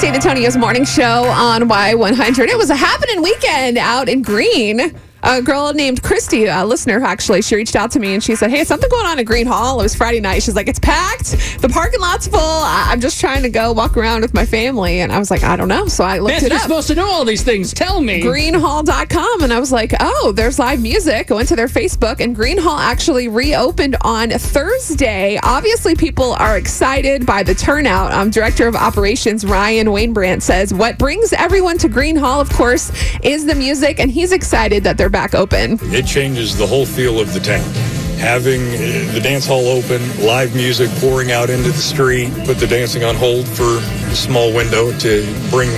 San Antonio's morning show on Y100. It was a happening weekend out in Gruene. A girl named Christy, a listener actually, she reached out to me and she said, Hey, something going on at Gruene Hall. It was Friday night. She's like, It's packed. The parking lot's full. I'm just trying to go walk around with my family. And I was like, I don't know. So I looked Beth, it you're up. supposed to know all these things. Tell me. gruenehall.com and I was like, oh, there's live music. I went to their Facebook and Gruene Hall actually reopened on Thursday. Obviously, people are excited by the turnout. Um, Director of Operations Ryan Wainbrandt says what brings everyone to Gruene Hall, of course, is the music, and he's excited that they're back open. It changes the whole feel of the town. Having uh, the dance hall open, live music pouring out into the street, put the dancing on hold for small window to bring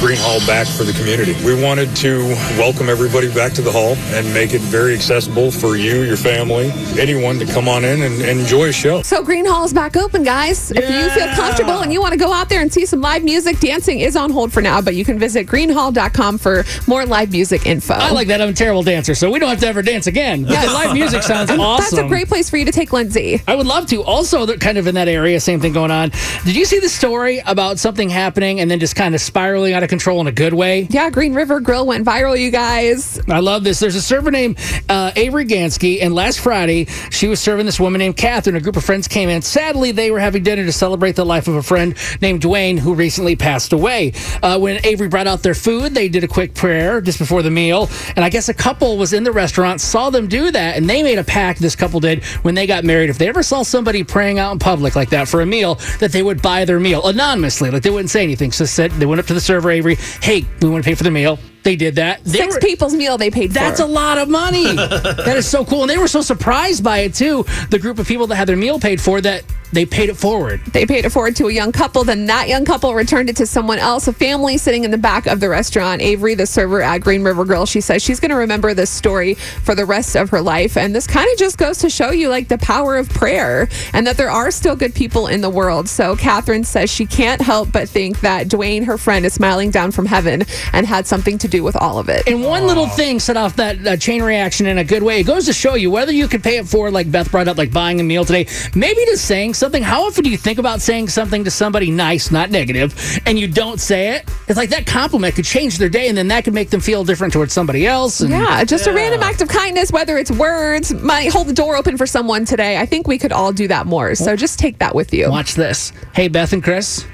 Gruene Hall back for the community. We wanted to welcome everybody back to the hall and make it very accessible for you, your family, anyone to come on in and, and enjoy a show. So Gruene Hall is back open, guys. If you feel comfortable and you want to go out there and see some live music, dancing is on hold for now, but you can visit gruenehall.com for more live music info. I like that. I'm a terrible dancer, so we don't have to ever dance again. Yes. The live music sounds And awesome. That's a great place for you to take Lindsay. I would love to. Also, kind of in that area, same thing going on. Did you see the story about something happening and then just kind of spiraling out of control in a good way? Yeah, Gruene River Grill went viral, you guys. I love this. There's a server named uh, Avery Gansky, and last Friday she was serving this woman named Catherine. A group of friends came in. Sadly, they were having dinner to celebrate the life of a friend named Dwayne, who recently passed away. Uh, when Avery brought out their food, they did a quick prayer just before the meal, and I guess a couple was in the restaurant, saw them do that, and they made a pact. This couple did when they got married. If they ever saw somebody praying out in public like that for a meal, that they would buy their meal anonymously, like they wouldn't say anything. So said they went up to the server, Avery, "Hey, we want to pay for the meal." They did that. They Six were- people's meal they paid that's for. a lot of money. that is so cool. And they were so surprised by it, too. The group of people that had their meal paid for, that they paid it forward. They paid it forward to a young couple. Then that young couple returned it to someone else, a family sitting in the back of the restaurant. Avery, the server at Gruene River Grill, she says she's going to remember this story for the rest of her life. And this kind of just goes to show you like the power of prayer and that there are still good people in the world. So Catherine says she can't help but think that Dwayne, her friend, is smiling down from heaven and had something to do with all of it. And one little thing set off that uh, chain reaction in a good way. It goes to show you whether you could pay it forward, like Beth brought up, like buying a meal today, maybe just saying something. How often do you think about saying something to somebody nice, not negative, and you don't say it? It's like that compliment could change their day, and then that could make them feel different towards somebody else. And Yeah, just a random act of kindness, whether it's words, might hold the door open for someone today. I think we could all do that more. So just take that with you. Watch this. Hey, Beth and Chris,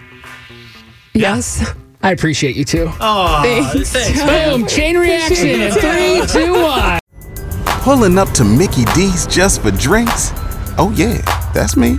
Yes. I appreciate you too. Thanks. Boom, chain reaction three, two, one. Pulling up to Mickey D's just for drinks? Oh, yeah, that's me.